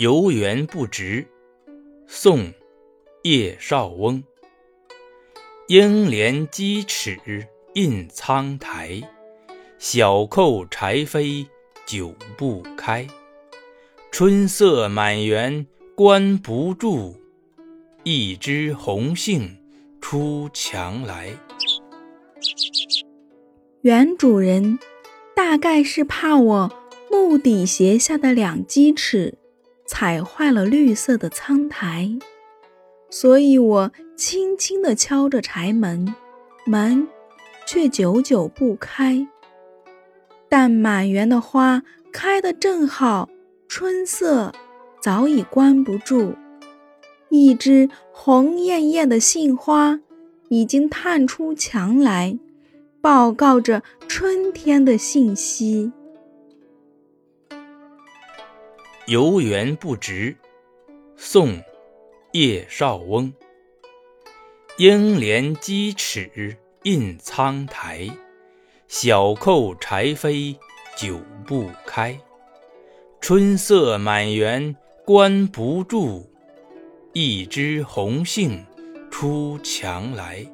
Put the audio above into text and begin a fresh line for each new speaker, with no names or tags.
游园不值，宋·叶绍翁。应怜屐齿印苍苔，小扣柴扉久不开。春色满园关不住，一枝红杏出墙来。
原主人大概是怕我木底鞋下的两鸡齿。踩坏了绿色的苍苔，所以我轻轻地敲着柴门，门却久久不开。但满园的花开得正好，春色早已关不住。一枝红艳艳的杏花已经探出墙来，报告着春天的信息。
游园不值，宋·叶绍翁。应怜屐齿印苍苔，小扣柴扉久不开。春色满园关不住，一枝红杏出墙来。